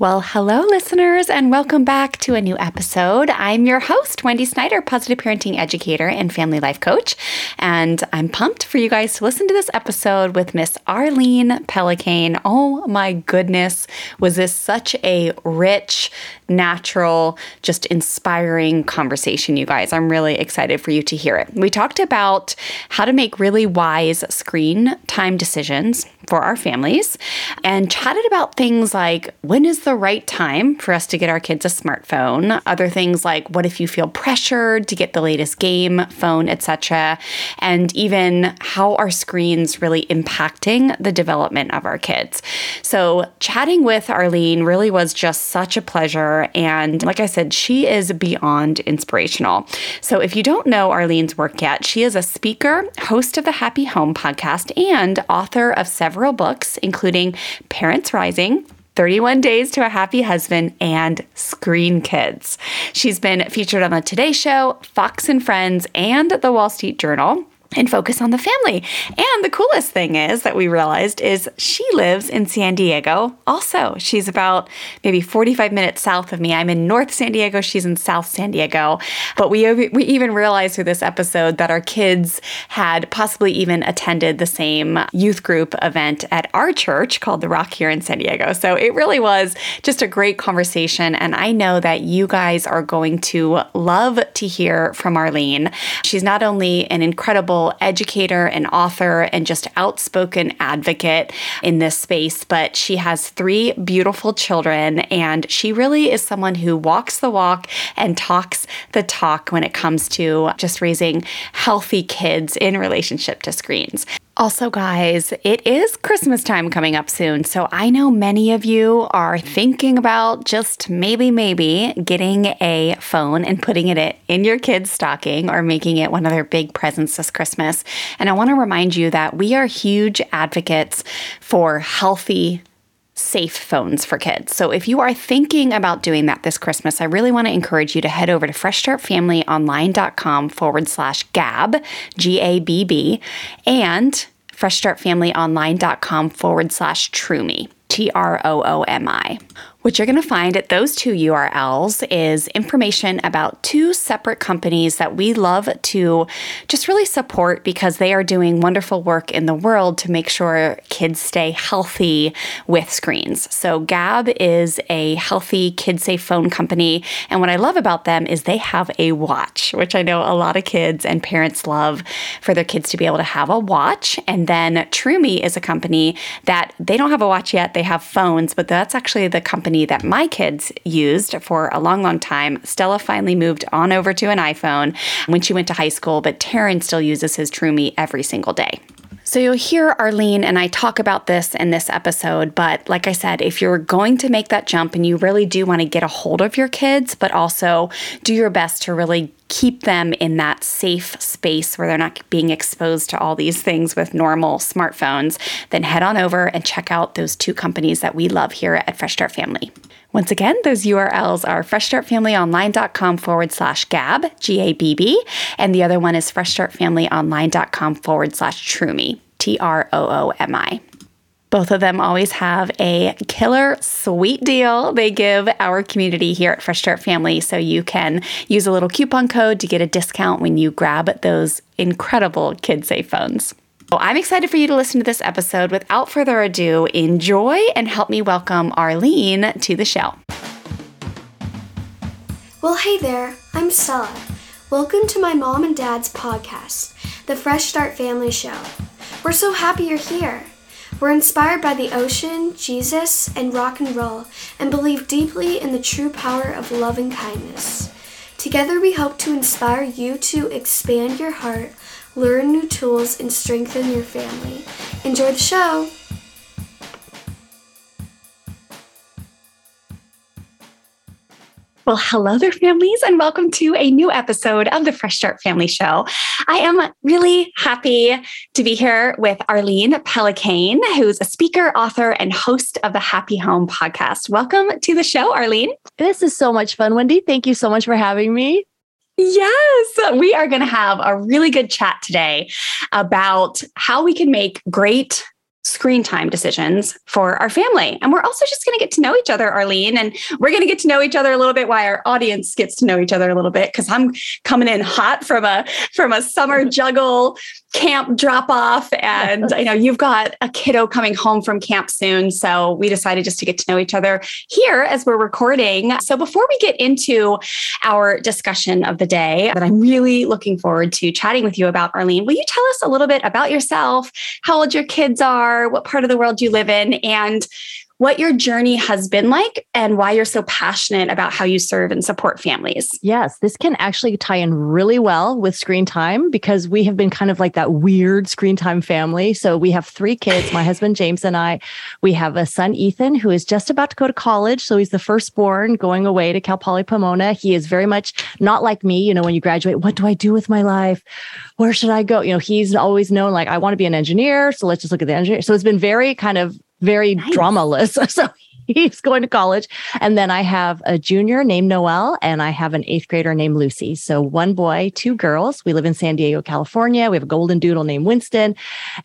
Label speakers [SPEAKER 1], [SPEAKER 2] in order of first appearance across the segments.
[SPEAKER 1] Well, hello, listeners, and welcome back to a new episode. I'm your host, Wendy Snyder, positive parenting educator and family life coach. And I'm pumped for you guys to listen to this episode with Miss Arlene Pellicane. Oh my goodness, was this such a rich, natural, just inspiring conversation, you guys? I'm really excited for you to hear it. We talked about how to make really wise screen time decisions for our families and chatted about things like when is the right time for us to get our kids a smartphone, other things like what if you feel pressured to get the latest game, phone, etc., and even how are screens really impacting the development of our kids. So, chatting with Arlene really was just such a pleasure and like I said, she is beyond inspirational. So, if you don't know Arlene's work yet, she is a speaker, host of the Happy Home podcast, and author of several books, including Parents Rising, 31 Days to a Happy Husband, and Screen Kids. She's been featured on The Today Show, Fox and Friends, and The Wall Street Journal and focus on the family. And the coolest thing is that we realized is she lives in San Diego also. She's about maybe 45 minutes south of me. I'm in North San Diego, she's in South San Diego. But we we even realized through this episode that our kids had possibly even attended the same youth group event at our church called The Rock here in San Diego. So it really was just a great conversation and I know that you guys are going to love to hear from Arlene. She's not only an incredible educator and author and just outspoken advocate in this space, but she has three beautiful children and she really is someone who walks the walk and talks the talk when it comes to just raising healthy kids in relationship to screens. Also, guys, it is Christmas time coming up soon. So I know many of you are thinking about just maybe, maybe getting a phone and putting it in your kid's stocking or making it one of their big presents this Christmas. And I want to remind you that we are huge advocates for healthy safe phones for kids. So if you are thinking about doing that this Christmas, I really want to encourage you to head over to freshstartfamilyonline.com forward slash GABB, G A B B, and freshstartfamilyonline.com forward slash TROOMI, T R O O M I. What you're going to find at those two URLs is information about two separate companies that we love to just really support because they are doing wonderful work in the world to make sure kids stay healthy with screens. So, Gabb is a healthy, kid safe phone company. And what I love about them is they have a watch, which I know a lot of kids and parents love for their kids to be able to have a watch. And then TROOMI is a company that they don't have a watch yet, they have phones, but that's actually the company company that my kids used for a long, long time. Stella finally moved on over to an iPhone when she went to high school, but Taryn still uses his TROOMI every single day. So you'll hear Arlene and I talk about this in this episode, but like I said, if you're going to make that jump and you really do want to get a hold of your kids, but also do your best to really keep them in that safe space where they're not being exposed to all these things with normal smartphones, then head on over and check out those two companies that we love here at Fresh Start Family. Once again, those URLs are freshstartfamilyonline.com forward slash GABB, G A B B, and the other one is freshstartfamilyonline.com forward slash TROOMI, T R O O M I. Both of them always have a killer sweet deal they give our community here at Fresh Start Family. So you can use a little coupon code to get a discount when you grab those incredible kid safe phones. Well, I'm excited for you to listen to this episode. Without further ado, enjoy and help me welcome Arlene to the show.
[SPEAKER 2] Well, hey there, I'm Stella. Welcome to my mom and dad's podcast, the Fresh Start Family Show. We're so happy you're here. We're inspired by the ocean, Jesus, and rock and roll, and believe deeply in the true power of love and kindness. Together, we hope to inspire you to expand your heart learn new tools, and strengthen your family. Enjoy the show!
[SPEAKER 1] Well, hello there, families, and welcome to a new episode of the Fresh Start Family Show. I am really happy to be here with Arlene Pellicane, who's a speaker, author, and host of the Happy Home podcast. Welcome to the show, Arlene.
[SPEAKER 3] This is so much fun, Wendy. Thank you so much for having me.
[SPEAKER 1] Yes, we are going to have a really good chat today about how we can make great screen time decisions for our family. And we're also just going to get to know each other, Arlene, and we're going to get to know each other a little bit while our audience gets to know each other a little bit because I'm coming in hot from a from a summer juggle camp drop off and I know you've got a kiddo coming home from camp soon, so we decided just to get to know each other here as we're recording. So before we get into our discussion of the day that I'm really looking forward to chatting with you about Arlene, will you tell us a little bit about yourself, how old your kids are, what part of the world you live in and what your journey has been like and why you're so passionate about how you serve and support families.
[SPEAKER 3] Yes, this can actually tie in really well with screen time because we have been kind of like that weird screen time family. So we have three kids, my husband James and I. We have a son Ethan who is just about to go to college, so he's the firstborn going away to Cal Poly Pomona. He is very much not like me, you know, when you graduate, what do I do with my life? Where should I go? You know, he's always known like I want to be an engineer, so let's just look at the engineer. So it's been very kind of very nice. dramaless. So he's going to college. And then I have a junior named Noel and I have an eighth grader named Lucy. So one boy, two girls. We live in San Diego, California. We have a golden doodle named Winston.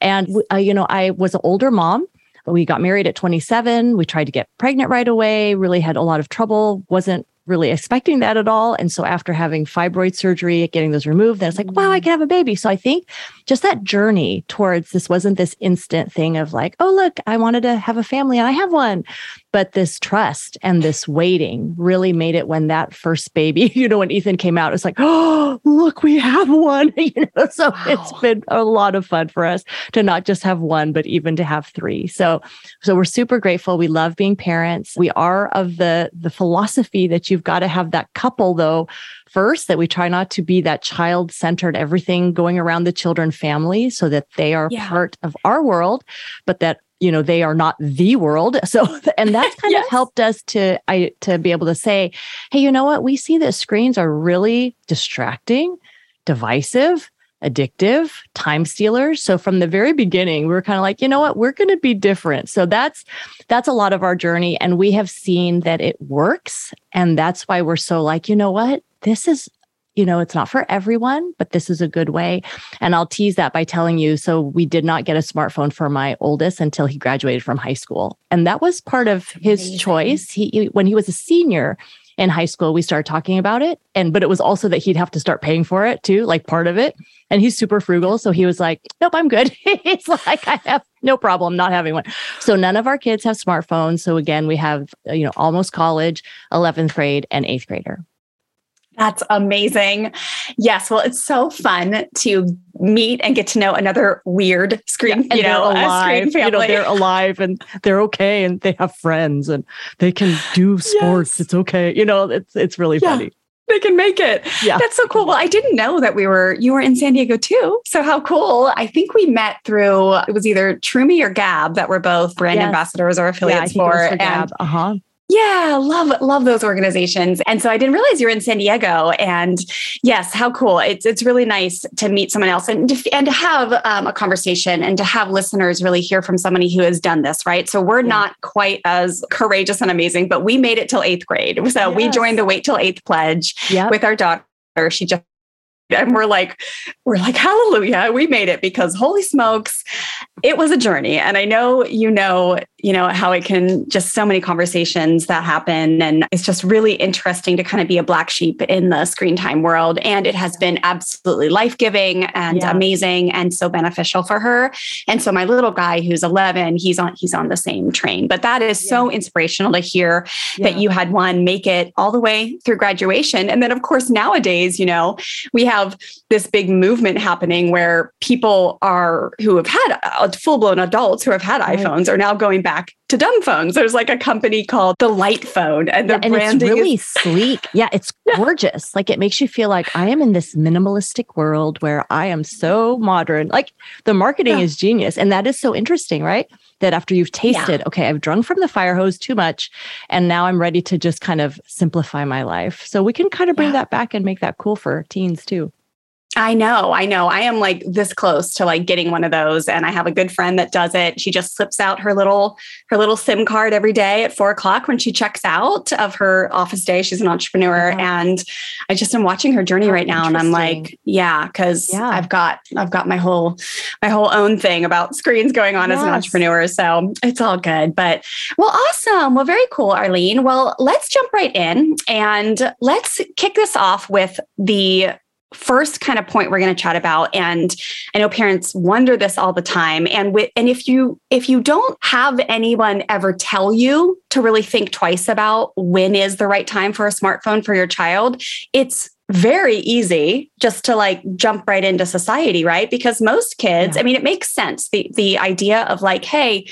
[SPEAKER 3] And, uh, you know, I was an older mom. We got married at 27. We tried to get pregnant right away, really had a lot of trouble, wasn't really expecting that at all. And so after having fibroid surgery, getting those removed, then it's like, wow, I mm. can have a baby. So I think just that journey towards this wasn't this instant thing of like, oh, look, I wanted to have a family and I have one. But this trust and this waiting really made it when that first baby, you know, when Ethan came out, it's like, oh, look, we have one. you know, so wow. it's been a lot of fun for us to not just have one, but even to have three. So, so we're super grateful. We love being parents. We are of the the philosophy that you've got to have that couple though first that we try not to be that child centered everything going around the children family so that they are yeah. part of our world but that you know they are not the world. So and that's kind yes. of helped us to i to be able to say hey you know what? We see that screens are really distracting divisive addictive time stealers. So from the very beginning we were kind of like you know what? We're going to be different. So that's that's a lot of our journey and we have seen that it works and that's why we're so like you know what? This is you know, it's not for everyone, but this is a good way. And I'll tease that by telling you so we did not get a smartphone for my oldest until he graduated from high school. And that was part of his Amazing. choice. He when he was a senior in high school, we started talking about it. And but it was also that he'd have to start paying for it too, like part of it. And he's super frugal. So he was like, Nope, I'm good. it's like I have no problem not having one. So none of our kids have smartphones. So again, we have, you know, almost college, 11th grade, and eighth grader.
[SPEAKER 1] That's amazing. Yes. Well, it's so fun to meet and get to know another weird screen, yeah, you know,
[SPEAKER 3] alive.
[SPEAKER 1] screen family.
[SPEAKER 3] You know, they're alive and they're okay and they have friends and they can do sports. Yes. It's okay. You know, it's it's really yeah. funny.
[SPEAKER 1] They can make it. Yeah. That's so cool. Well, I didn't know that we were you were in San Diego too. So how cool. I think we met through it was either Troomi or Gabb that were both brand yes. ambassadors or affiliates yeah, for.
[SPEAKER 3] for and uh-huh.
[SPEAKER 1] Yeah, love love those organizations. And so I didn't realize you were in San Diego. And yes, how cool! It's it's really nice to meet someone else and to, and to have um, a conversation and to have listeners really hear from somebody who has done this. Right. So we're yeah. not quite as courageous and amazing, but we made it till eighth grade. So yes. we joined the Wait Till Eighth pledge yep. with our daughter. She just and we're like we're like hallelujah we made it because holy smokes it was a journey and i know you know you know how it can just so many conversations that happen and it's just really interesting to kind of be a black sheep in the screen time world and it has been absolutely life-giving and yeah. amazing and so beneficial for her and so my little guy who's 11 he's on he's on the same train but that is yeah. so inspirational to hear yeah. that you had one make it all the way through graduation and then of course nowadays you know we have this big movement happening where people are who have had uh, full blown adults who have had iPhones are now going back back to dumb phones. There's like a company called the Light Phone, and the
[SPEAKER 3] yeah, and
[SPEAKER 1] branding
[SPEAKER 3] it's really
[SPEAKER 1] is-
[SPEAKER 3] sleek. Yeah, it's gorgeous. Like it makes you feel like I am in this minimalistic world where I am so modern. Like the marketing
[SPEAKER 1] Yeah.
[SPEAKER 3] is genius, and that is so interesting, right? That after you've tasted, okay, I've drunk from the fire hose too much, and now I'm ready to just kind of simplify my life. So we can kind of bring
[SPEAKER 1] Yeah.
[SPEAKER 3] that back and make that cool for teens too.
[SPEAKER 1] I know, I know. I am like this close to like getting one of those, and I have a good friend that does it. She just slips out her little her little SIM card every day at four o'clock when she checks out of her office day. She's an entrepreneur,
[SPEAKER 3] Uh-huh.
[SPEAKER 1] and I just am watching her journey
[SPEAKER 3] Oh,
[SPEAKER 1] right now, and I'm like, yeah, because
[SPEAKER 3] Yeah.
[SPEAKER 1] I've got I've got my whole my whole own thing about screens going on as an entrepreneur, so it's all good. But well, awesome. Well, very cool, Arlene. Well, let's jump right in and let's kick this off with the first kind of point we're going to chat about and i know parents wonder this all the time and with and if you if you don't have anyone ever tell you to really think twice about when is the right time for a smartphone for your child it's very easy just to like jump right into society right because most kids
[SPEAKER 3] Yeah.
[SPEAKER 1] i mean it makes sense the the idea of like hey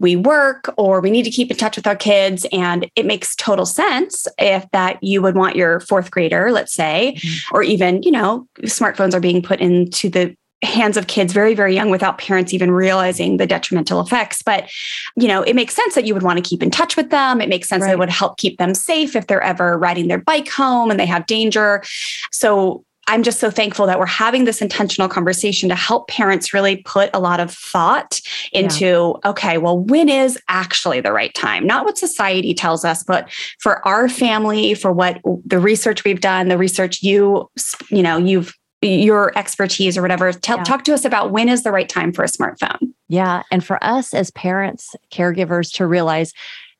[SPEAKER 1] we work or we need to keep in touch with our kids. And it makes total sense if that you would want your fourth grader let's say mm-hmm. or even you know smartphones are being put into the hands of kids very very young without parents even realizing the detrimental effects. But you know it makes sense that you would want to keep in touch with them. It makes sense that it would help keep them safe if they're ever riding their bike home and they have danger. So I'm just so thankful that we're having this intentional conversation to help parents really put a lot of thought into okay, well, when is actually the right time? Not what society tells us, but for our family, for what the research we've done, the research you, you know, you've your expertise or whatever. Tell,
[SPEAKER 3] Yeah.
[SPEAKER 1] Talk to us about when is the right time for a smartphone.
[SPEAKER 3] Yeah. And for us as parents, caregivers to realize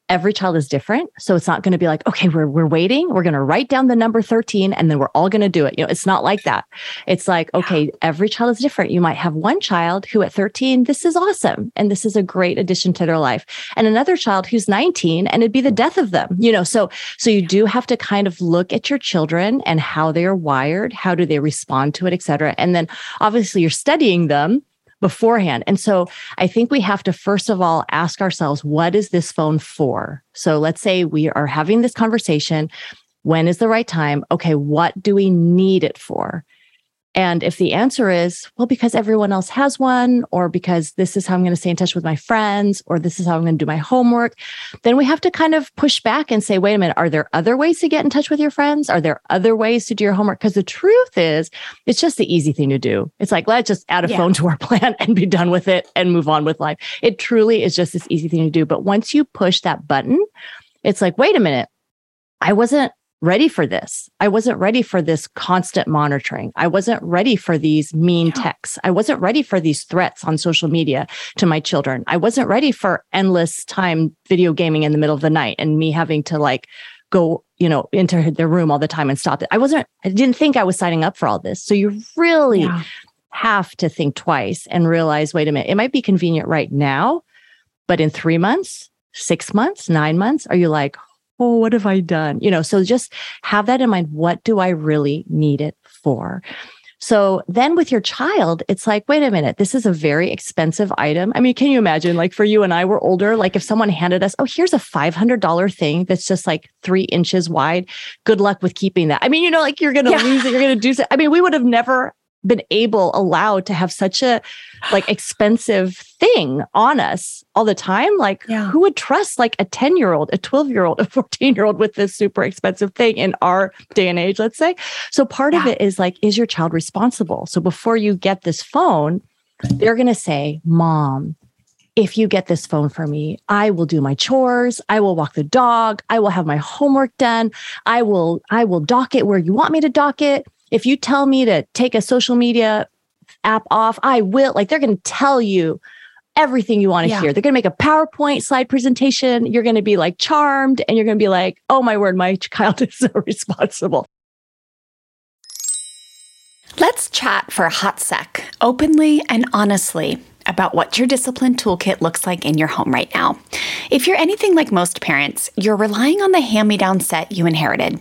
[SPEAKER 3] every child is different. So it's not going to be like, okay, we're, we're waiting. We're going to write down the number 13 and then we're all going to do it. You know, it's not like that. It's like, okay, every child is different. You might have one child who at 13, this is awesome. And this is a great addition to their life. And another child who's 19 and it'd be the mm-hmm. death of them, you know? So, so you do have to kind of look at your children and how they are wired. How do they respond to it, et cetera. And then obviously you're studying them beforehand. And so I think we have to first of all ask ourselves, what is this phone for? So let's say we are having this conversation. When is the right time? Okay, what do we need it for? And if the answer is, well, because everyone else has one, or because this is how I'm going to stay in touch with my friends, or this is how I'm going to do my homework, then we have to kind of push back and say, wait a minute, are there other ways to get in touch with your friends? Are there other ways to do your homework? Because the truth is, it's just the easy thing to do. It's like, let's just add a
[SPEAKER 1] Yeah.
[SPEAKER 3] phone to our plan and be done with it and move on with life. It truly is just this easy thing to do. But once you push that button, it's like, wait a minute, I wasn't ready for this. I wasn't ready for this constant monitoring. I wasn't ready for these mean
[SPEAKER 1] Yeah.
[SPEAKER 3] texts. I wasn't ready for these threats on social media to my children. I wasn't ready for endless time video gaming in the middle of the night and me having to like go, you know, into their room all the time and stop it. I wasn't, I didn't think I was signing up for all this. So you really have to think twice and realize, wait a minute, it might be convenient right now, but in three months, six months, nine months, are you like, oh, what have I done? You know, so just have that in mind. What do I really need it for? So then with your child, it's like, wait a minute, this is a very expensive item. I mean, can you imagine, like for you and I were older, like if someone handed us, oh, here's a $500 thing that's just like three inches wide. Good luck with keeping that. I mean, you know, like you're going to
[SPEAKER 1] Yeah.
[SPEAKER 3] lose it. You're going to do so. I mean, we would have never been able, allowed to have such a like expensive thing on us all the time. Like
[SPEAKER 1] Yeah.
[SPEAKER 3] who would trust like a 10 year old, a 12 year old, a 14 year old with this super expensive thing in our day and age, let's say? So part of it is like, is your child responsible? So before you get this phone, they're going to say, Mom, if you get this phone for me, I will do my chores, I will walk the dog, I will have my homework done, I will I will dock it where you want me to dock it. If you tell me to take a social media app off, I will. Like they're going to tell you everything you want to
[SPEAKER 1] Yeah.
[SPEAKER 3] hear. They're going to make a PowerPoint slide presentation. You're going to be like charmed and you're going to be like, "Oh my word, my child is so responsible."
[SPEAKER 1] Let's chat for a hot sec, openly and honestly, about what your discipline toolkit looks like in your home right now. If you're anything like most parents, you're relying on the hand me down set you inherited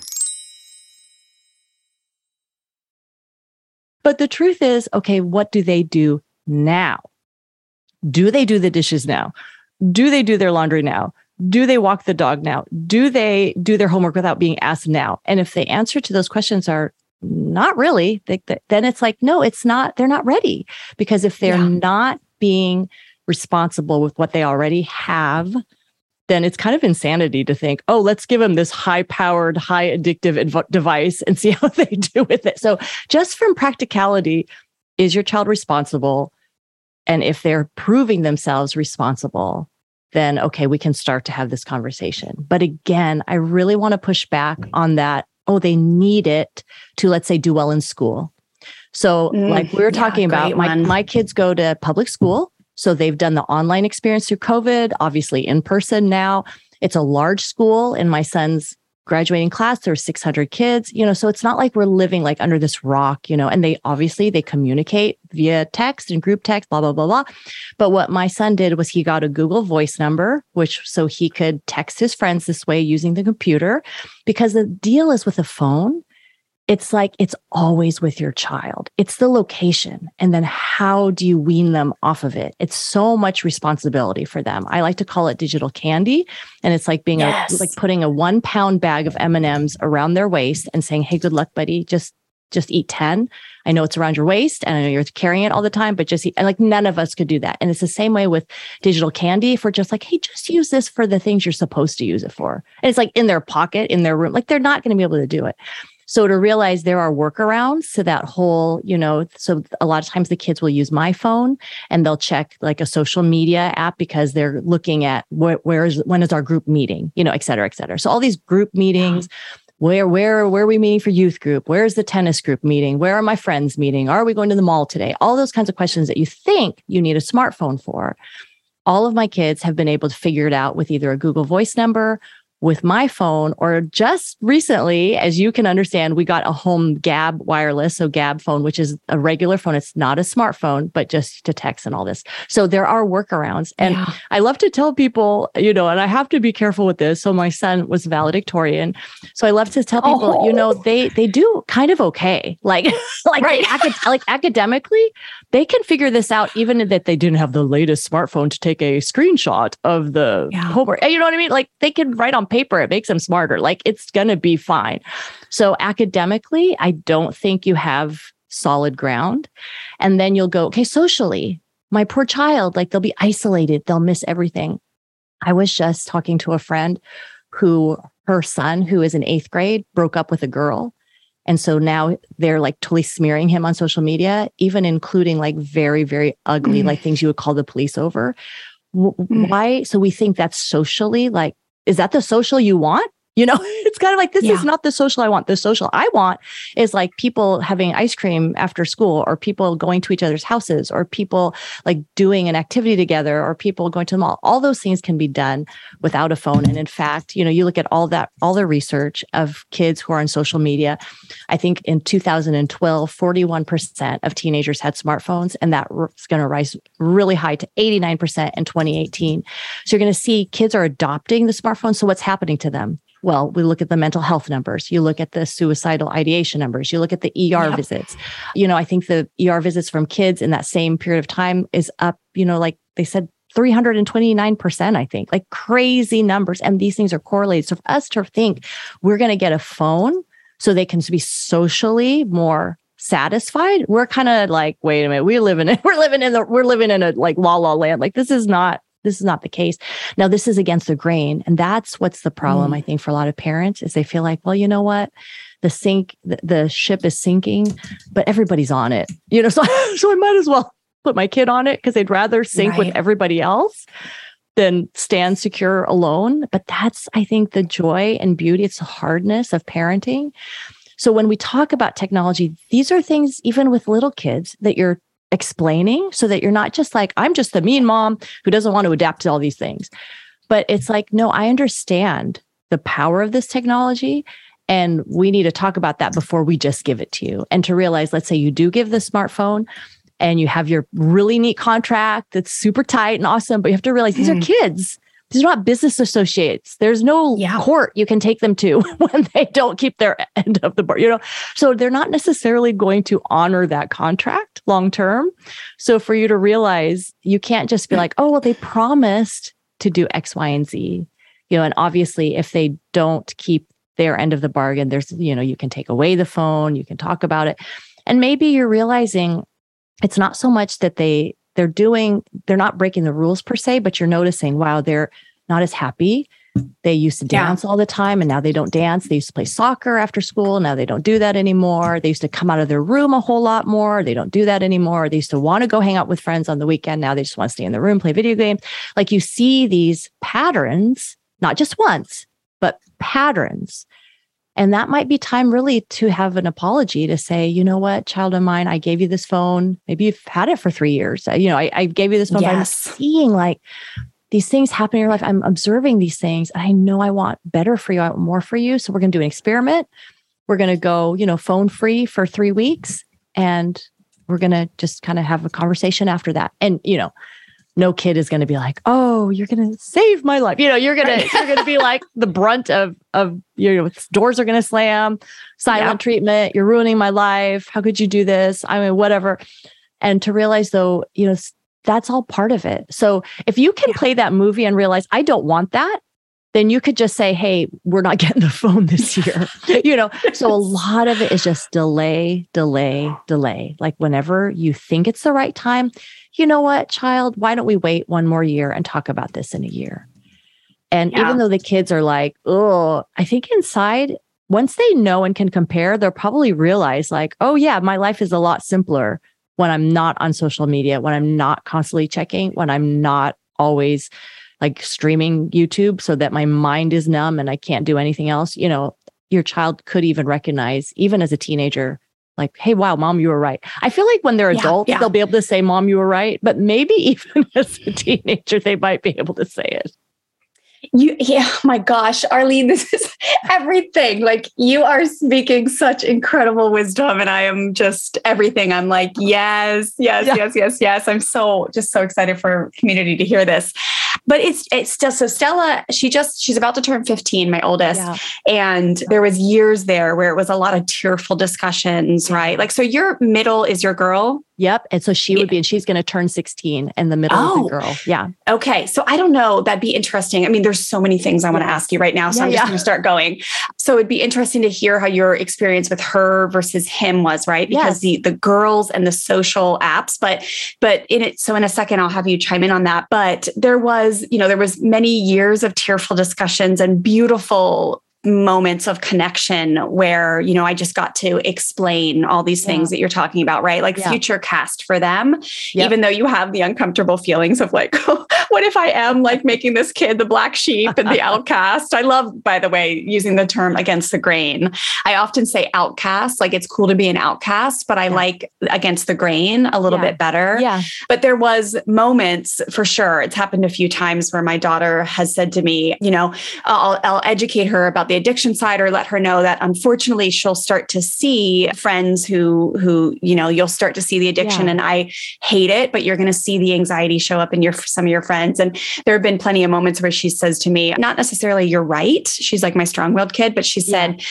[SPEAKER 3] But the truth is, okay, what do they do now? Do they do the dishes now? Do they do their laundry now? Do they walk the dog now? Do they do their homework without being asked now? And if the answer to those questions are not really, they, then it's like, no, it's not, they're not ready. Because if they're yeah. not being responsible with what they already have, then it's kind of insanity to think, oh, let's give them this high powered, high addictive inv- device and see how they do with it. So, just from practicality, is your child responsible? And if they're proving themselves responsible, then okay, we can start to have this conversation. But again, I really want to push back on that. Oh, they need it to, let's say, do well in school. So, mm, like we were talking yeah, about, my, my kids go to public school so they've done the online experience through COVID, obviously in person now. It's a large school. In my son's graduating class, there are 600 kids, you know, so it's not like we're living like under this rock, you know, and they obviously they communicate via text and group text, blah, blah, blah, blah. But what my son did was he got a Google voice number, which so he could text his friends this way using the computer. Because the deal is with a phone, it's like it's always with your child. It's the location. And then how do you wean them off of it? It's so much responsibility for them. I like to call it digital candy. And it's like being yes. a, like putting a one pound bag of M&Ms around their waist and saying, Hey, good luck, buddy. Just, just eat 10. I know it's around your waist and I know you're carrying it all the time, but just eat. And like none of us could do that. And it's the same way with digital candy. If we're just like, Hey, just use this for the things you're supposed to use it for. And it's like in their pocket, in their room, like they're not going to be able to do it. So to realize there are workarounds to that whole, you know, so a lot of times the kids will use my phone and they'll check like a social media app because they're looking at where, where is when is our group meeting, you know, et cetera, et cetera. So all these group meetings. Yeah where where where are we meeting for youth group? Where's the tennis group meeting? Where are my friends meeting? Are we going to the mall today? All those kinds of questions that you think you need a smartphone for. All of my kids have been able to figure it out with either a google voice number with my phone or just recently as you can understand we got a home gabb wireless so gabb phone which is a regular phone it's not a smartphone but just to text and all this so there are workarounds and yeah. i love to tell people you know and i have to be careful with this so my son was valedictorian so i love to tell people oh. you know they they do kind of okay like like right. acad- like academically they can figure this out even that they didn't have the latest smartphone to take a screenshot of the yeah. homework you know what i mean like they can write on paper. It makes them smarter. Like it's going to be fine. So academically, I don't think you have solid ground. And then you'll go, okay, socially, my poor child, like they'll be isolated, they'll miss everything. I was just talking to a friend who her son, who is in eighth grade, broke up with a girl. And so now they're like totally smearing him on social media, even including like very, very ugly, mm. like things you would call the police over. Mm. Why? So we think that's socially like, is that the social you want? You know, it's kind of like this yeah. is not the social I want. The social I want is like people having ice cream after school, or people going to each other's houses, or people like doing an activity together, or people going to the mall. All those things can be done without a phone. And in fact, you know, you look at all that, all the research of kids who are on social media. I think in 2012, 41% of teenagers had smartphones, and that is going to rise really high to 89% in 2018. So you're going to see kids are adopting the smartphone. So what's happening to them? Well, we look at the mental health numbers. You look at the suicidal ideation numbers. You look at the ER yep. visits. You know, I think the ER visits from kids in that same period of time is up, you know, like they said, 329%, I think, like crazy numbers. And these things are correlated. So for us to think we're going to get a phone so they can be socially more satisfied, we're kind of like, wait a minute, we live in it. We're living in the, we're living in a like la la land. Like this is not this is not the case. Now, this is against the grain. And that's what's the problem, mm. I think, for a lot of parents is they feel like, well, you know what? The sink, the, the ship is sinking, but everybody's on it. You know, so, so I might as well put my kid on it because they'd rather sink right. with everybody else than stand secure alone. But that's, I think, the joy and beauty. It's the hardness of parenting. So when we talk about technology, these are things, even with little kids, that you're explaining so that you're not just like, I'm just the mean mom who doesn't want to adapt to all these things. But it's like, no, I understand the power of this technology. And we need to talk about that before we just give it to you. And to realize, let's say you do give the smartphone and you have your really neat contract that's super tight and awesome, but you have to realize these mm. are kids these are not business associates. There's no yeah. court you can take them to when they don't keep their end of the bar, you know. So they're not necessarily going to honor that contract long term. So for you to realize you can't just be like, oh, well, they promised to do X, Y, and Z. You know, and obviously if they don't keep their end of the bargain, there's, you know, you can take away the phone, you can talk about it. And maybe you're realizing it's not so much that they they're doing they're not breaking the rules per se but you're noticing wow they're not as happy. They used to dance yeah. all the time and now they don't dance. They used to play soccer after school. Now they don't do that anymore. They used to come out of their room a whole lot more. They don't do that anymore. They used to want to go hang out with friends on the weekend. Now they just want to stay in the room play video games. Like you see these patterns not just once but patterns and that might be time really to have an apology to say, you know what, child of mine, I gave you this phone. Maybe you've had it for three years. You know, I, I gave you this phone. Yes. I'm seeing like these things happen in your life. I'm observing these things. And I know I want better for you. I want more for you. So we're going to do an experiment. We're going to go, you know, phone free for three weeks. And we're going to just kind of have a conversation after that. And, you know, no kid is going to be like, "Oh, you're going to save my life." You know, you're going to you're going to be like the brunt of of you know, doors are going to slam, silent yep. treatment, you're ruining my life. How could you do this? I mean, whatever. And to realize though, you know, that's all part of it. So if you can yeah. play that movie and realize I don't want that, then you could just say, Hey, we're not getting the phone this year. you know, so a lot of it is just delay, delay, delay. Like whenever you think it's the right time, you know what, child, why don't we wait one more year and talk about this in a year? And yeah. even though the kids are like, oh, I think inside, once they know and can compare, they'll probably realize, like, oh, yeah, my life is a lot simpler when I'm not on social media, when I'm not constantly checking, when I'm not always like streaming YouTube so that my mind is numb and I can't do anything else. You know, your child could even recognize, even as a teenager, like, hey, wow, mom, you were right. I feel like when they're adults, yeah. they'll be able to say, mom, you were right. But maybe even as a teenager, they might be able to say it
[SPEAKER 1] you yeah my gosh arlene this is everything like you are speaking such incredible wisdom and i am just everything i'm like yes yes yeah. yes yes yes i'm so just so excited for community to hear this but it's it's still so stella she just she's about to turn 15 my oldest yeah. and there was years there where it was a lot of tearful discussions right like so your middle is your girl
[SPEAKER 3] Yep. And so she would be, and she's going to turn 16 and the middle oh. girl. Yeah.
[SPEAKER 1] Okay. So I don't know. That'd be interesting. I mean, there's so many things I want to ask you right now. So yeah, I'm just yeah. going to start going. So it'd be interesting to hear how your experience with her versus him was, right? Because yes. the, the girls and the social apps, but, but in it, so in a second, I'll have you chime in on that. But there was, you know, there was many years of tearful discussions and beautiful moments of connection where you know i just got to explain all these things yeah. that you're talking about right like yeah. future cast for them yep. even though you have the uncomfortable feelings of like what if i am like making this kid the black sheep and the outcast i love by the way using the term against the grain i often say outcast like it's cool to be an outcast but i yeah. like against the grain a little bit better
[SPEAKER 3] yeah
[SPEAKER 1] but there was moments for sure it's happened a few times where my daughter has said to me you know i'll, I'll educate her about the addiction side or let her know that unfortunately she'll start to see friends who who you know you'll start to see the addiction yeah. and I hate it but you're going to see the anxiety show up in your some of your friends and there have been plenty of moments where she says to me not necessarily you're right she's like my strong-willed kid but she said yeah.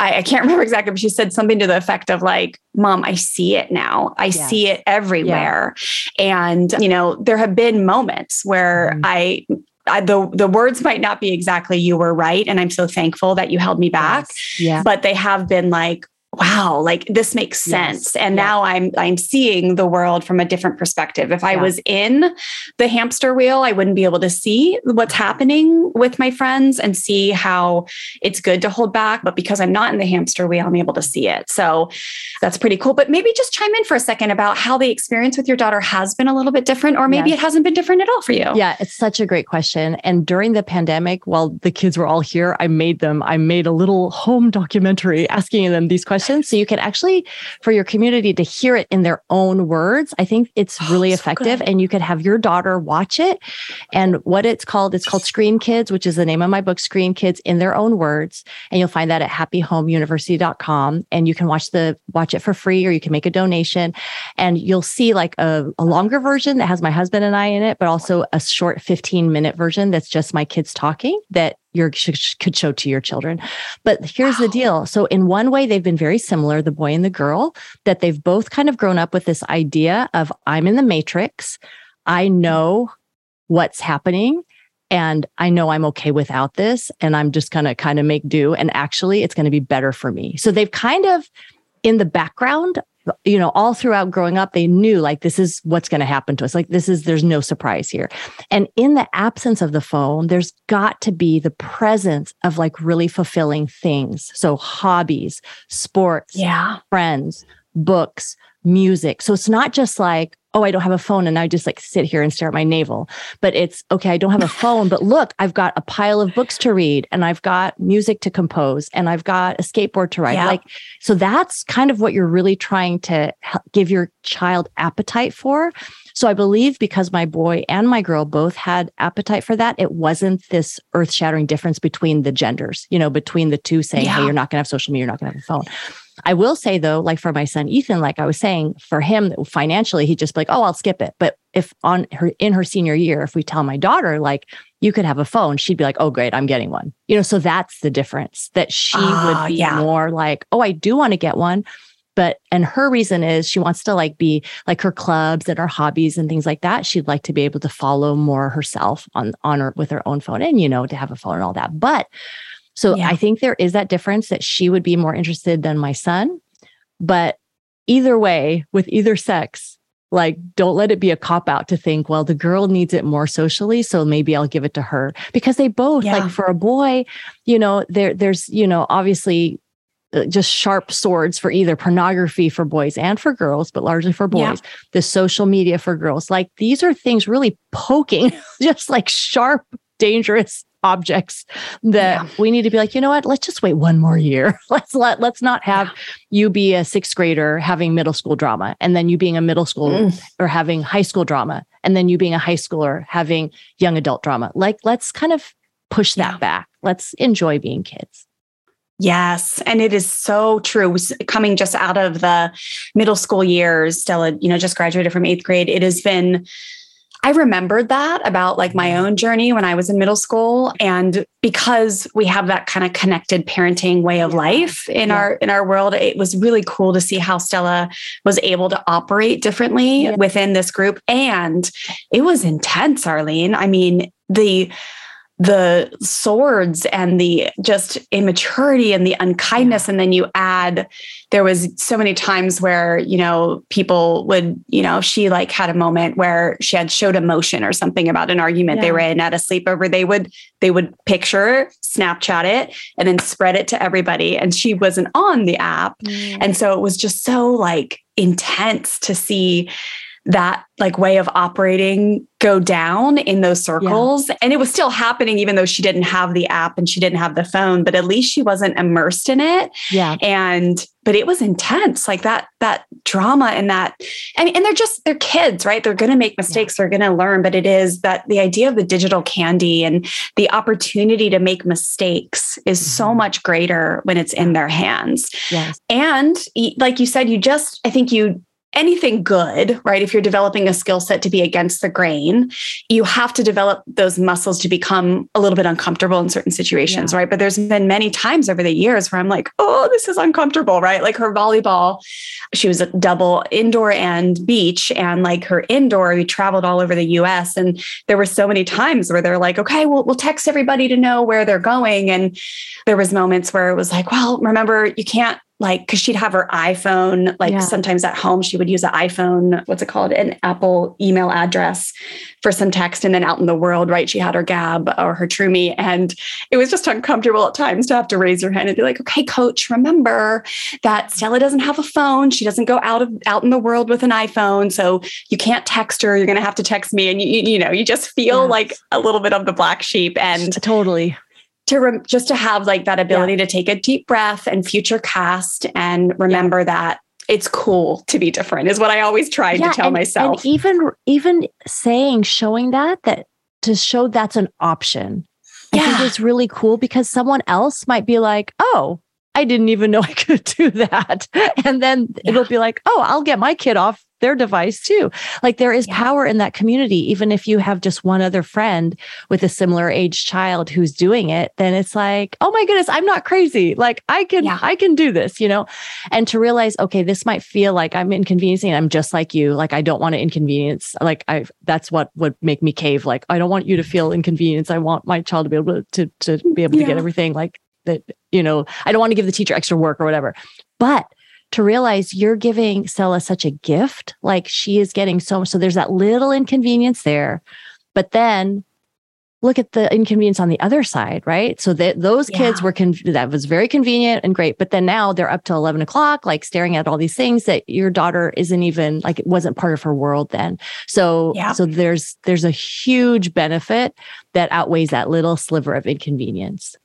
[SPEAKER 1] I, I, can't remember exactly, but she said something to the effect of like, Mom, I see it now. I see it everywhere. Yeah. And, you know, there have been moments where mm I I, the the words might not be exactly you were right and i'm so thankful that you held me back
[SPEAKER 3] yes. yeah
[SPEAKER 1] but they have been like wow like this makes sense. Yes. and yeah. now i'm i'm seeing the world from a different perspective. If i yeah. was in the hamster wheel i wouldn't be able to see what's happening with my friends and see how it's good to hold back. But because i'm not in the hamster wheel i'm able to see it. So that's pretty cool. But maybe just chime in for a second about how the experience with your daughter has been a little bit different or maybe yes. it hasn't been different at all for you.
[SPEAKER 3] Yeah it's such a great question. And during the pandemic while the kids were all here i made them i made a little home documentary asking them these questions questions. So you can actually, for your community to hear it in their own words, I think it's oh, really oh, effective. and you could have your daughter watch it. And what it's called, it's called Screen Kids, which is the name of my book, Screen Kids in Their Own Words. And you'll find that at happyhomeuniversity.com. And you can watch the watch it for free or you can make a donation. And you'll see like a, a longer version that has my husband and I in it, but also a short 15 minute version that's just my kids talking that your could show to your children. But here's wow. the deal. So in one way they've been very similar, the boy and the girl, that they've both kind of grown up with this idea of I'm in the matrix. I know what's happening and I know I'm okay without this and I'm just going to kind of make do and actually it's going to be better for me. So they've kind of in the background you know, all throughout growing up, they knew like this is what's going to happen to us. Like this is, there's no surprise here. And in the absence of the phone, there's got to be the presence of like really fulfilling things. So hobbies, sports,
[SPEAKER 1] yeah,
[SPEAKER 3] friends, books, music. So it's not just like, oh, I don't have a phone and I just like sit here and stare at my navel. But it's okay, I don't have a phone, but look, I've got a pile of books to read and I've got music to compose and I've got a skateboard to ride. Yeah. Like, so that's kind of what you're really trying to give your child appetite for. So I believe because my boy and my girl both had appetite for that, it wasn't this earth shattering difference between the genders, you know, between the two saying, yeah. hey, you're not going to have social media, you're not going to have a phone. I will say though, like for my son Ethan, like I was saying, for him financially, he'd just be like, oh, I'll skip it. But if on her in her senior year, if we tell my daughter, like, you could have a phone, she'd be like, oh, great, I'm getting one. You know, so that's the difference that she would ah, be yeah. more like, oh, I do want to get one. But and her reason is she wants to like be like her clubs and her hobbies and things like that. She'd like to be able to follow more herself on on her with her own phone and you know to have a phone and all that. But so yeah. I think there is that difference that she would be more interested than my son. But either way, with either sex, like don't let it be a cop out to think, well, the girl needs it more socially. So maybe I'll give it to her because they both yeah. like for a boy, you know, there, there's, you know, obviously uh, just sharp swords for either pornography for boys and for girls, but largely for boys, yeah. the social media for girls. Like these are things really poking, just like sharp, dangerous objects that yeah. we need to be like, you know what? Let's just wait one more year. let's let let's not have yeah. you be a sixth grader having middle school drama, and then you being a middle school mm. or having high school drama, and then you being a high schooler having young adult drama. Like, let's kind of push that yeah. back. Let's enjoy being kids.
[SPEAKER 1] Yes. And it is so true. Coming just out of the middle school years, Stella, you know, just graduated from eighth grade. It has been I remembered that about like my mm-hmm. own journey when I was in middle school. And because we have that kind of connected parenting way of life in yeah. our in our world, it was really cool to see how Stella was able to operate differently yeah. within this group. And it was intense, Arlene. I mean, the the swords and the just immaturity and the unkindness and then you add there was so many times where you know people would you know she like had a moment where she had showed emotion or something about an argument yeah. they were in at a sleepover they would they would picture snapchat it and then spread it to everybody and she wasn't on the app mm. and so it was just so like intense to see that like way of operating go down in those circles. Yeah. And it was still happening, even though she didn't have the app and she didn't have the phone, but at least she wasn't immersed in it.
[SPEAKER 3] Yeah.
[SPEAKER 1] And, but it was intense, like that, that drama and that, and, and they're just, they're kids, right? They're going to make mistakes. Yeah. They're going to learn, but it is that the idea of the digital candy and the opportunity to make mistakes is mm-hmm. so much greater when it's in their hands.
[SPEAKER 3] Yes.
[SPEAKER 1] And like you said, you just, I think you anything good, right? If you're developing a skill set to be against the grain, you have to develop those muscles to become a little bit uncomfortable in certain situations, yeah. right? But there's been many times over the years where I'm like, oh, this is uncomfortable, right? Like her volleyball, she was a double indoor and beach. And like her indoor, we traveled all over the US. And there were so many times where they're like, okay, we'll, we'll text everybody to know where they're going. And there was moments where it was like, well, remember, you can't like because she'd have her iphone like yeah. sometimes at home she would use an iphone what's it called an apple email address for some text. And then out in the world right she had her Gabb or her Troomi and it was just uncomfortable at times to have to raise your hand and be like okay coach remember that stella doesn't have a phone. She doesn't go out of out in the world with an iphone. So you can't text her. You're going to have to text me. And you, you know you just feel yes. like a little bit of the black sheep. And
[SPEAKER 3] totally
[SPEAKER 1] to rem- just to have like that ability yeah. to take a deep breath and future cast and remember yeah. that it's cool to be different is what I always try yeah, to tell
[SPEAKER 3] and,
[SPEAKER 1] myself.
[SPEAKER 3] And even even saying showing that that to show that's an option. Yeah. I think it's really cool because someone else might be like, "Oh, I didn't even know I could do that." And then yeah. it'll be like, "Oh, I'll get my kid off their device too. Like there is yeah. power in that community. Even if you have just one other friend with a similar age child who's doing it, then it's like, oh my goodness, I'm not crazy. Like I can, yeah. I can do this, you know? And to realize, okay, this might feel like I'm inconveniencing. I'm just like you. Like I don't want to inconvenience. Like I, that's what would make me cave. Like I don't want you to feel inconvenience. I want my child to be able to, to, to be able yeah. to get everything like that, you know, I don't want to give the teacher extra work or whatever. But to realize you're giving Stella such a gift. Like she is getting so much. So there's that little inconvenience there. But then look at the inconvenience on the other side, right? So that those yeah. kids were con- that was very convenient and great. But then now they're up to 11 o'clock, like staring at all these things that your daughter isn't even like it wasn't part of her world then. So yeah. so there's there's a huge benefit that outweighs that little sliver of inconvenience.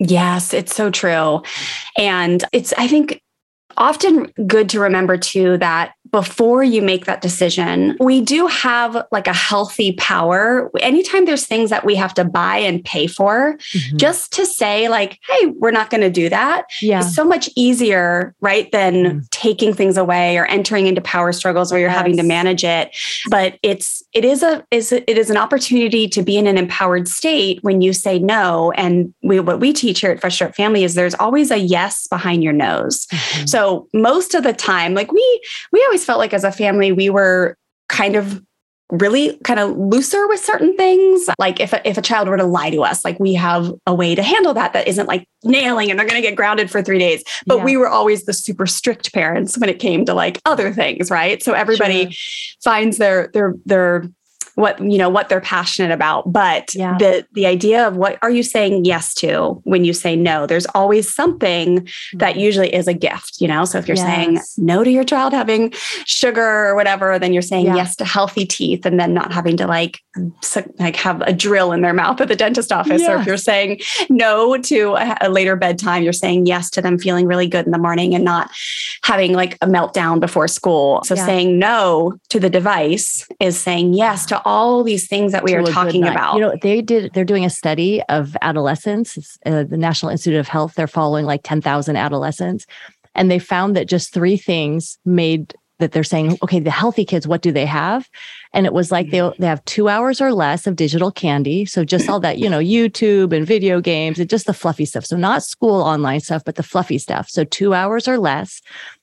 [SPEAKER 1] Yes, it's so true. And it's, I think often good to remember too that before you make that decision, we do have like a healthy power. Anytime there's things that we have to buy and pay for, mm-hmm. just to say, like, hey, we're not going to do that.
[SPEAKER 3] Yeah.
[SPEAKER 1] It's so much easier, right, than mm taking things away or entering into power struggles where you're yes. having to manage it. But it's it is a is it is an opportunity to be in an empowered state when you say no. And we what we teach here at Fresh Start Family is there's always a yes behind your nose. Mm-hmm. So most of the time, like we we always always felt like as a family, we were kind of really kind of looser with certain things. Like if a, if a child were to lie to us, like we have a way to handle that that isn't like nailing and they're going to get grounded for 3 days. But yeah. we were always the super strict parents when it came to like other things, right? So everybody sure. finds their their their what you know what they're passionate about but yeah. the the idea of what are you saying yes to when you say no there's always something that mm-hmm. usually is a gift you know so if you're yes. saying no to your child having sugar or whatever then you're saying yeah. yes to healthy teeth and then not having to like like have a drill in their mouth at the dentist office yes. or if you're saying no to a, a later bedtime you're saying yes to them feeling really good in the morning and not having like a meltdown before school so yeah. saying no to the device is saying yes to all these things that we are talking about.
[SPEAKER 3] You know, they did, they're doing a study of adolescents, uh, the National Institute of Health. They're following like 10,000 adolescents. And they found that just three things made that they're saying, okay, the healthy kids, what do they have? And it was like they they have two hours or less of digital candy. So just all that, you know, YouTube and video games and just the fluffy stuff. So not school online stuff, but the fluffy stuff. So two hours or less.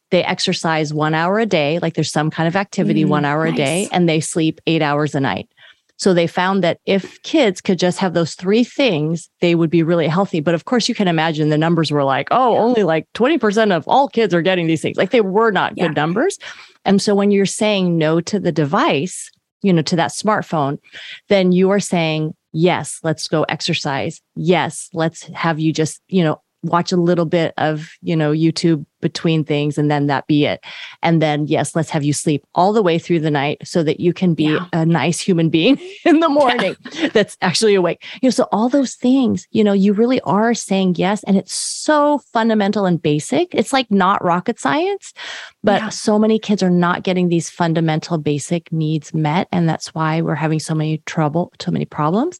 [SPEAKER 3] They exercise one hour a day, like there's some kind of activity mm, one hour nice. a day, and they sleep eight hours a night. So they found that if kids could just have those three things, they would be really healthy. But of course, you can imagine the numbers were like, oh, yeah. only like 20% of all kids are getting these things. Like they were not yeah. good numbers. And so when you're saying no to the device, you know, to that smartphone, then you are saying, yes, let's go exercise. Yes, let's have you just, you know, watch a little bit of, you know, YouTube between things and then that be it. And then, yes, let's have you sleep all the way through the night so that you can be yeah. a nice human being in the morning yeah. that's actually awake. You know, so all those things, you know, you really are saying yes. And it's so fundamental and basic. It's like not rocket science, but yeah. so many kids are not getting these fundamental basic needs met. And that's why we're having so many trouble, so many problems.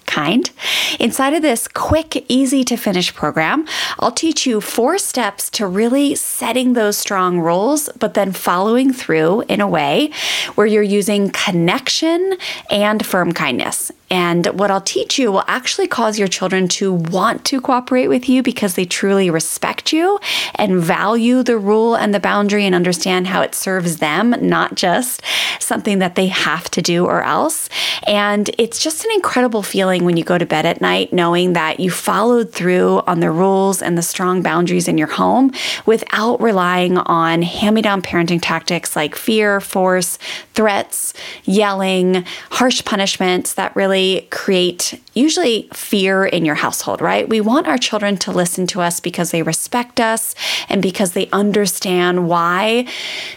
[SPEAKER 1] kind. Inside of this quick, easy to finish program, I'll teach you four steps to really setting those strong rules, but then following through in a way where you're using connection and firm kindness. And what I'll teach you will actually cause your children to want to cooperate with you because they truly respect you and value the rule and the boundary and understand how it serves them, not just something that they have to do or else. And it's just an incredible feeling when you go to bed at night knowing that you followed through on the rules and the strong boundaries in your home without relying on hand me down parenting tactics like fear, force, threats, yelling, harsh punishments that really really create usually fear in your household, right? We want our children to listen to us because they respect us and because they understand why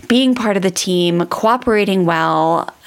[SPEAKER 1] being part of the team, cooperating well,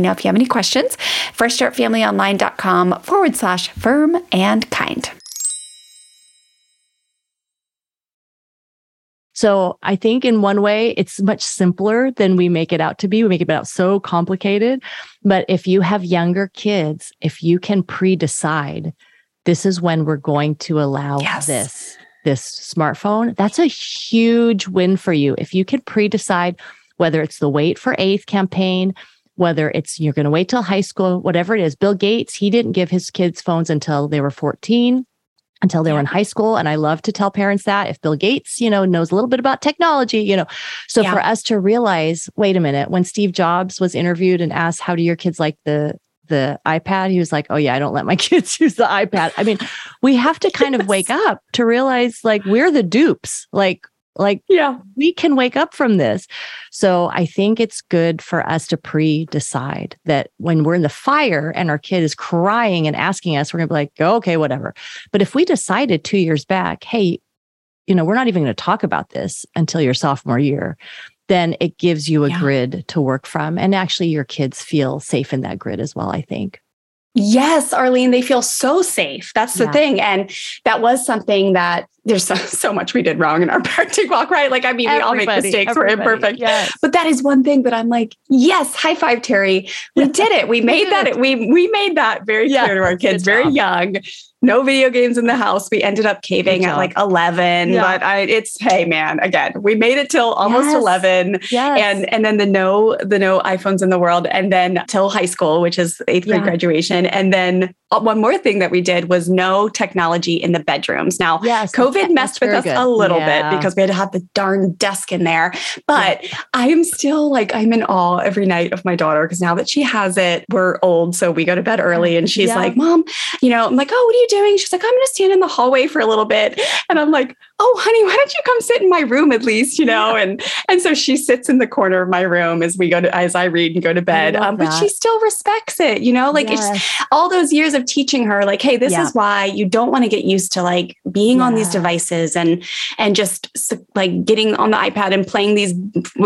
[SPEAKER 1] know if you have any questions. FreshStartFamilyOnline.com forward slash firm and kind.
[SPEAKER 3] So I think in one way, it's much simpler than we make it out to be. We make it out so complicated. But if you have younger kids, if you can pre decide, this is when we're going to allow yes. this this smartphone, that's a huge win for you. If you can pre decide whether it's the Wait for Eighth campaign, whether it's you're going to wait till high school, whatever it is. Bill Gates, he didn't give his kids phones until they were 14 until they were in high school and i love to tell parents that if bill gates you know knows a little bit about technology you know so yeah. for us to realize wait a minute when steve jobs was interviewed and asked how do your kids like the the ipad he was like oh yeah i don't let my kids use the ipad i mean we have to kind yes. of wake up to realize like we're the dupes like like, yeah, we can wake up from this. So I think it's good for us to pre decide that when we're in the fire and our kid is crying and asking us, we're going to be like, oh, okay, whatever. But if we decided two years back, hey, you know, we're not even going to talk about this until your sophomore year, then it gives you a yeah. grid to work from. And actually, your kids feel safe in that grid as well, I think.
[SPEAKER 1] Yes, Arlene, they feel so safe. That's the yeah. thing. And that was something that there's so, so much we did wrong in our parenting walk, right? Like, I mean, we all make mistakes. We're imperfect. Yes. But that is one thing that I'm like, yes, high five, Terry. We did it. We made that. We we made that very clear to our kids, very young no video games in the house. We ended up caving at like 11, yeah. but I, it's, hey man, again, we made it till almost yes. 11 yes. and, and then the no, the no iPhones in the world. And then till high school, which is eighth grade yeah. graduation. And then Uh, one more thing that we did was no technology in the bedrooms. Now, yes, COVID messed with us good. a little yeah. bit because we had to have the darn desk in there. But I am still like, I'm in awe every night of my daughter because now that she has it, we're old. So we go to bed early and she's like, Mom, you know, I'm like, oh, what are you doing? She's like, I'm going to stand in the hallway for a little bit. And I'm like, oh, honey, why don't you come sit in my room at least, you know? Yeah. And and so she sits in the corner of my room as we go to as I read and go to bed. Um, but she still respects it, you know, like yes. it's all those years of teaching her, like, hey, this yeah. is why you don't want to get used to like being yeah. on these devices and and just like getting on the iPad and playing these,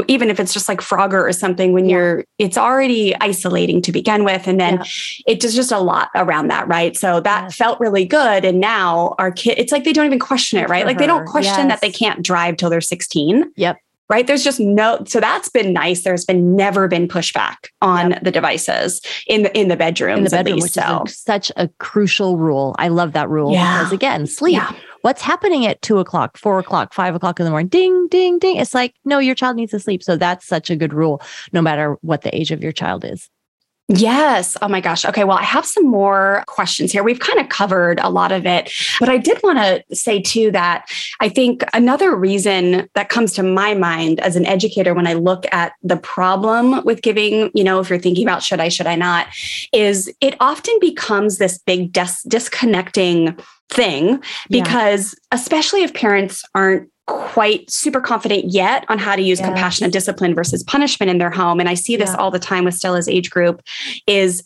[SPEAKER 1] even if it's just like Frogger or something. When you're, it's already isolating to begin with, and then it does just a lot around that, right? So that felt really good, and now our kid, it's like they don't even question it, right? Like they don't don't question yes. that they can't drive till they're 16.
[SPEAKER 3] Yep.
[SPEAKER 1] Right. There's just no, so that's been nice. There's been never been pushback on yep. the devices in the in the bedroom. In the bedroom, least, which
[SPEAKER 3] so. is a, such a crucial rule. I love that rule yeah. because again, sleep. Yeah. What's happening at two o'clock, four o'clock, five o'clock in the morning? Ding, ding, ding. It's like, no, your child needs to sleep. So that's such a good rule, no matter what the age of your child is.
[SPEAKER 1] Yes. Oh my gosh. Okay. Well, I have some more questions here. We've kind of covered a lot of it, but I did want to say too that I think another reason that comes to my mind as an educator when I look at the problem with giving, you know, if you're thinking about should I, should I not, is it often becomes this big dis- disconnecting thing because yeah. especially if parents aren't quite super confident yet on how to use yes. compassion and discipline versus punishment in their home and i see this yeah. all the time with stella's age group is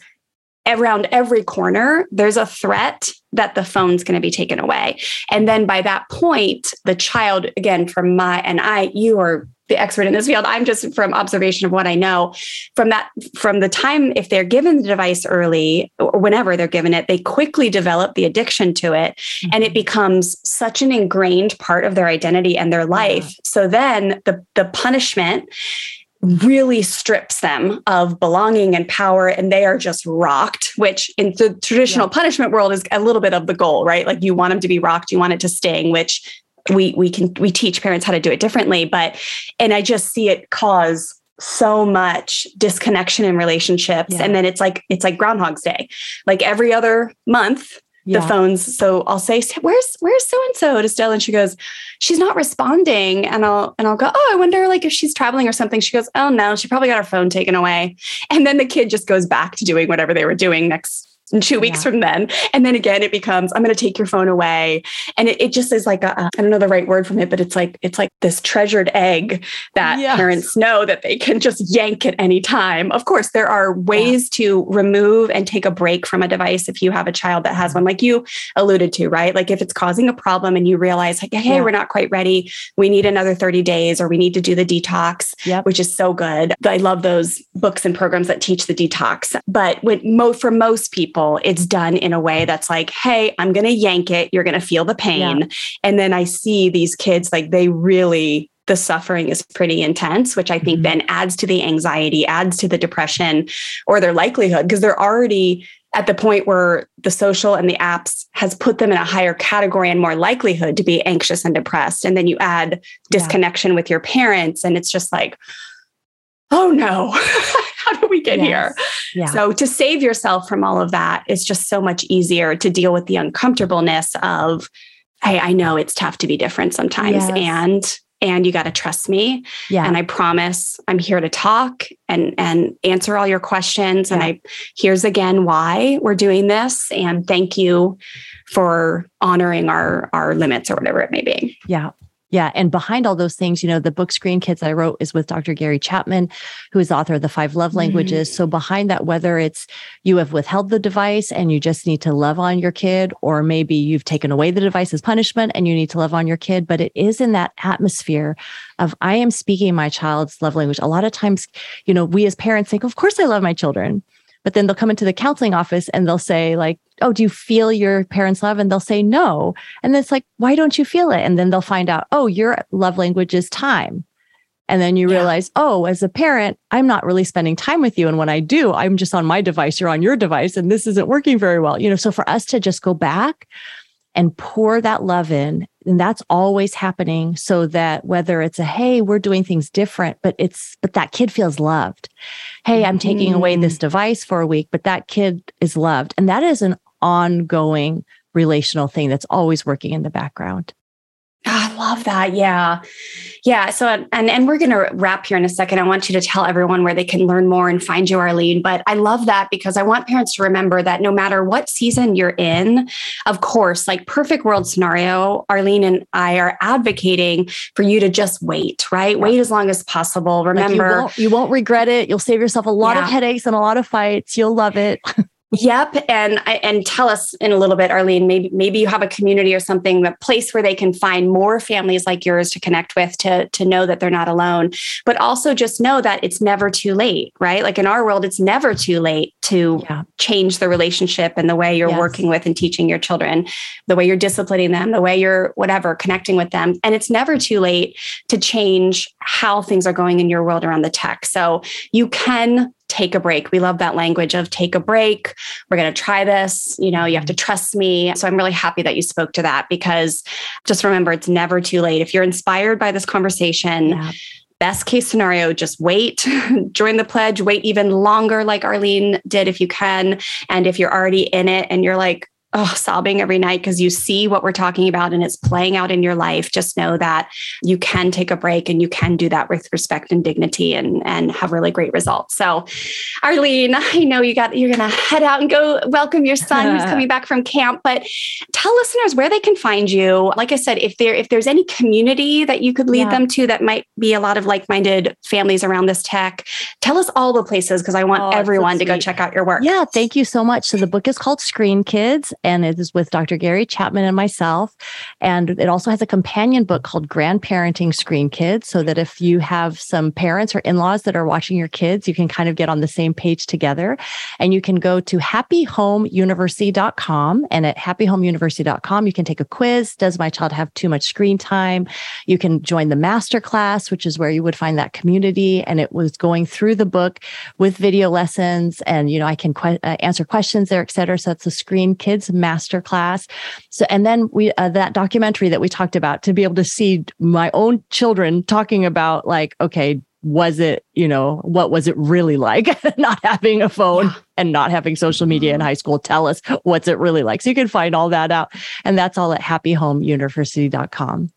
[SPEAKER 1] around every corner there's a threat that the phone's going to be taken away and then by that point the child again from my and i you are the expert in this field. I'm just from observation of what I know. From that, from the time if they're given the device early or whenever they're given it, they quickly develop the addiction to it, mm-hmm. and it mm-hmm. becomes such an ingrained part of their identity and their life. Yeah. So then the the punishment really strips them of belonging and power and they are just rocked which in the traditional yeah. punishment world is a little bit of the goal right like you want them to be rocked you want it to sting which we we can we teach parents how to do it differently but and i just see it cause so much disconnection in relationships yeah. and then it's like it's like groundhog's day like every other month yeah. the phones. So i'll say where's where's so and so to stella and she goes she's not responding. And i'll and i'll go oh i wonder like if she's traveling or something. She goes oh no she probably got her phone taken away. And then the kid just goes back to doing whatever they were doing next two weeks yeah. from then. And then again, it becomes, I'm going to take your phone away. And it, it just is like, I don't know the right word from it, but it's like, it's like this treasured egg that yes. parents know that they can just yank at any time. Of course, there are ways yeah. to remove and take a break from a device if you have a child that has one, like you alluded to, right? Like if it's causing a problem and you realize, like, hey, yeah. we're not quite ready. We need another 30 days or we need to do the detox, yep. which is so good. I love those books and programs that teach the detox. But when mo- for most people, people, it's done in a way that's like, hey, I'm going to yank it. You're going to feel the pain. Yeah. And then I see these kids like they really the suffering is pretty intense, which I think mm-hmm. then adds to the anxiety, adds to the depression or their likelihood because they're already at the point where the social and the apps has put them in a higher category and more likelihood to be anxious and depressed. And then you add disconnection yeah. with your parents, and it's just like, oh no, how do we get yes. here? Yeah. So to save yourself from all of that, it's just so much easier to deal with the uncomfortableness of, hey, I know it's tough to be different sometimes. Yes. And and you got to trust me. Yeah. And I promise I'm here to talk and and answer all your questions. Yeah. And I here's again why we're doing this. And thank you for honoring our our limits or whatever it may be.
[SPEAKER 3] Yeah. Yeah. And behind all those things, you know, the book Screen Kids I wrote is with Dr. Gary Chapman, who is author of The Five Love Languages. Mm-hmm. So behind that, whether it's you have withheld the device and you just need to love on your kid, or maybe you've taken away the device as punishment and you need to love on your kid, but it is in that atmosphere of I am speaking my child's love language. A lot of times, you know, we as parents think, of course I love my children. But then they'll come into the counseling office and they'll say, like, oh, do you feel your parents' love? And they'll say no. And it's like, why don't you feel it? And then they'll find out, oh, your love language is time. And then you yeah. realize, oh, as a parent, I'm not really spending time with you. And when I do, I'm just on my device, you're on your device, and this isn't working very well. You know, so for us to just go back and pour that love in, and that's always happening so that whether it's a hey, we're doing things different, but it's but that kid feels loved. Hey, I'm taking mm-hmm. away this device for a week, but that kid is loved. And that is an ongoing relational thing that's always working in the background.
[SPEAKER 1] Ah, I love that. Yeah. Yeah. So, and, and we're going to wrap here in a second. I want you to tell everyone where they can learn more and find you, Arlene. But I love that because I want parents to remember that no matter what season you're in, of course, like perfect world scenario, Arlene and I are advocating for you to just wait, right? Wait as long as possible. Remember, like
[SPEAKER 3] you, won't, you, won't, regret it. You'll save yourself a lot yeah. of headaches and a lot of fights. You'll love it.
[SPEAKER 1] Yep, and and tell us in a little bit, Arlene. Maybe maybe you have a community or something, a place where they can find more families like yours to connect with, to to know that they're not alone. But also just know that it's never too late, right? Like in our world, it's never too late to yeah. change the relationship and the way you're yes. working with and teaching your children, the way you're disciplining them, the way you're whatever connecting with them, and it's never too late to change how things are going in your world around the tech. So you can take a break. We love that language of take a break. We're going to try this. You know, you have to mm-hmm. trust me. So I'm really happy that you spoke to that because just remember it's never too late. If you're inspired by this conversation, yeah. Best case scenario, just wait, join the pledge, wait even longer, like Arlene did if you can. And if you're already in it and you're like, oh, sobbing every night because you see what we're talking about and it's playing out in your life, just know that you can take a break and you can do that with respect and dignity and, and have really great results. So, Arlene, I know you got you're gonna head out and go welcome your son who's coming back from camp, but tell listeners where they can find you. Like I said, if there if there's any community that you could lead yeah. them to that might be a lot of like-minded families around this tech, tell us all the places because I want oh, everyone so to go check out your work.
[SPEAKER 3] Yeah, thank you so much. So the book is called Screen Kids and it is with Dr. Gary Chapman and myself. And it also has a companion book called Grandparenting Screen Kids, so that if you have some parents or in laws that are watching your kids, you can kind of get on the same page together. And you can go to happyhomeuniversity.com. And at happyhomeuniversity.com, you can take a quiz. Does my child have too much screen time? You can join the master class, which is where you would find that community. And it was going through the book with video lessons. And, you know, I can que- uh, answer questions there, et cetera. So that's the Screen Kids master class. So, and then we, uh, that documentary that we talked about to be able to see my own children talking about like, okay, was it, you know, what was it really like not having a phone yeah. and not having social media in mm-hmm. high school? Tell us what's it really like. So you can find all that out. And that's all at happyhomeuniversity.com.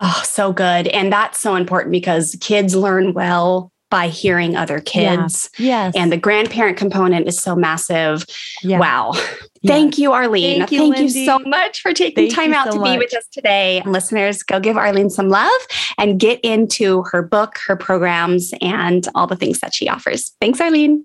[SPEAKER 1] Oh, so good. And that's so important because kids learn well by hearing other kids.
[SPEAKER 3] Yeah. Yes.
[SPEAKER 1] And the grandparent component is so massive. Yeah. Wow. Yeah. Thank you, Arlene. Thank, you, Thank you, so much for taking Thank time out so to much. be with us today. And Listeners, go give Arlene some love and get into her book, her programs, and all the things that she offers. Thanks, Arlene.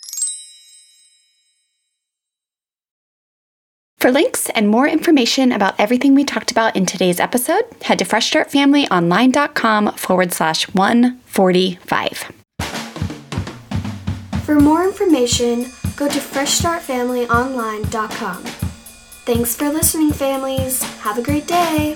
[SPEAKER 1] For links and more information about everything we talked about in today's episode, head to freshstartfamilyonline.com forward slash 145.
[SPEAKER 2] For more information, go to freshstartfamilyonline.com. Thanks for listening, families. Have a great day.